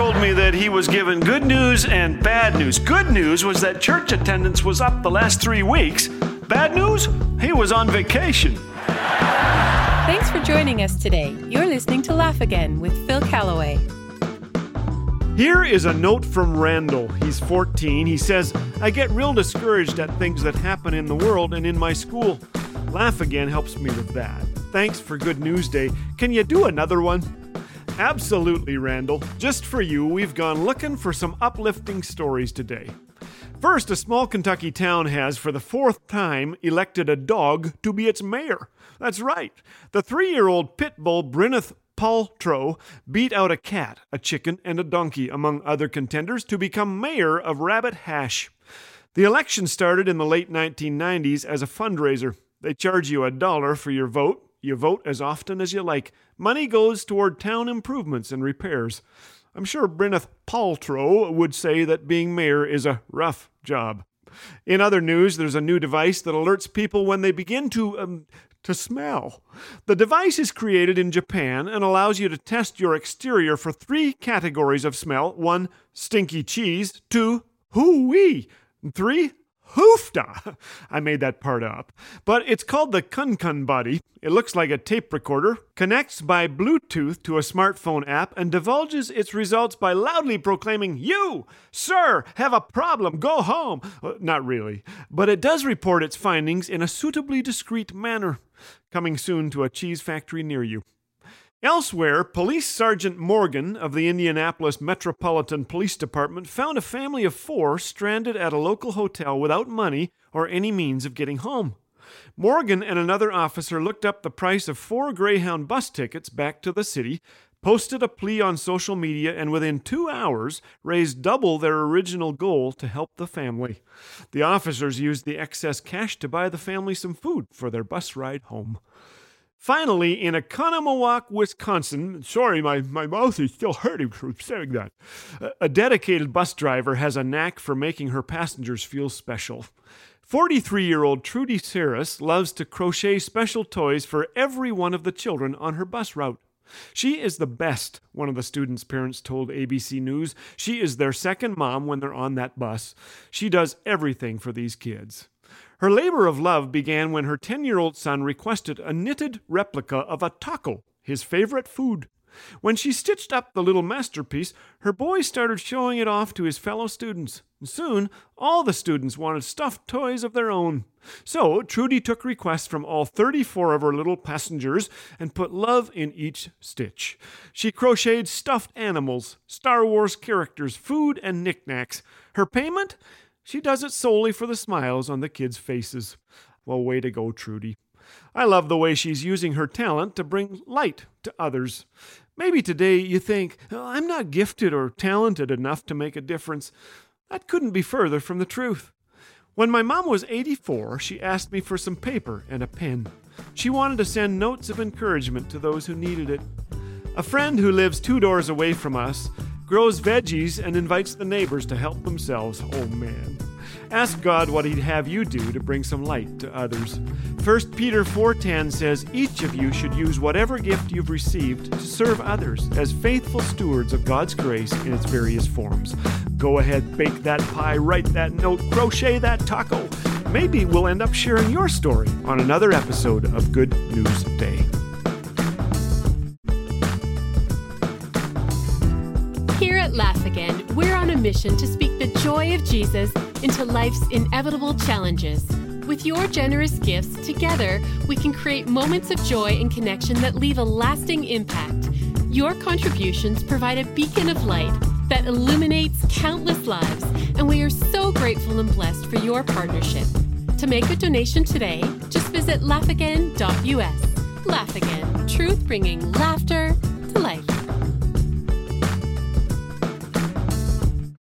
told me that he was given good news and bad news. Good news was that church attendance was up the last three weeks. Bad news? He was on vacation. Thanks for joining us today. You're listening to Laugh Again with Phil Callaway. Here is a note from Randall. He's 14. He says, I get real discouraged at things that happen in the world and in my school. Laugh Again helps me with that. Thanks for Good News Day. Can you do another one? Absolutely, Randall. Just for you, we've gone looking for some uplifting stories today. First, a small Kentucky town has, for the fourth time, elected a dog to be its mayor. That's right. The three year old pit bull Brynneth Pawltro beat out a cat, a chicken, and a donkey, among other contenders, to become mayor of Rabbit Hash. The election started in the late 1990s as a fundraiser. They charge you a dollar for your vote. You vote as often as you like. Money goes toward town improvements and repairs. I'm sure Brynneth Pawltro would say that being mayor is a rough job. In other news, there's a new device that alerts people when they begin to um, to smell. The device is created in Japan and allows you to test your exterior for three categories of smell: one, stinky cheese; two, hooey; three, hoofda. I made that part up. But it's called the Kun Buddy. It looks like a tape recorder, connects by Bluetooth to a smartphone app, and divulges its results by loudly proclaiming, You, sir, have a problem. Go home. Uh, not really. But it does report its findings in a suitably discreet manner. Coming soon to a cheese factory near you. Elsewhere, Police Sergeant Morgan of the Indianapolis Metropolitan Police Department found a family of four stranded at a local hotel without money or any means of getting home. Morgan and another officer looked up the price of four Greyhound bus tickets back to the city, posted a plea on social media, and within two hours raised double their original goal to help the family. The officers used the excess cash to buy the family some food for their bus ride home. Finally, in Oconomowoc, Wisconsin, sorry, my, my mouth is still hurting from saying that, a dedicated bus driver has a knack for making her passengers feel special. 43 year old Trudy Saris loves to crochet special toys for every one of the children on her bus route. She is the best, one of the students' parents told ABC News. She is their second mom when they're on that bus. She does everything for these kids. Her labor of love began when her 10 year old son requested a knitted replica of a taco, his favorite food. When she stitched up the little masterpiece, her boy started showing it off to his fellow students. Soon, all the students wanted stuffed toys of their own. So, Trudy took requests from all 34 of her little passengers and put love in each stitch. She crocheted stuffed animals, Star Wars characters, food, and knickknacks. Her payment? She does it solely for the smiles on the kids' faces. Well, way to go, Trudy. I love the way she's using her talent to bring light to others. Maybe today you think, oh, I'm not gifted or talented enough to make a difference. That couldn't be further from the truth. When my mom was 84, she asked me for some paper and a pen. She wanted to send notes of encouragement to those who needed it. A friend who lives two doors away from us grows veggies, and invites the neighbors to help themselves. Oh man. Ask God what he'd have you do to bring some light to others. 1 Peter 4:10 says each of you should use whatever gift you've received to serve others as faithful stewards of God's grace in its various forms. Go ahead, bake that pie, write that note, crochet that taco. Maybe we'll end up sharing your story on another episode of Good News Day. At Laugh Again, we're on a mission to speak the joy of Jesus into life's inevitable challenges. With your generous gifts, together, we can create moments of joy and connection that leave a lasting impact. Your contributions provide a beacon of light that illuminates countless lives, and we are so grateful and blessed for your partnership. To make a donation today, just visit laughagain.us. Laugh Again, truth bringing laughter to life.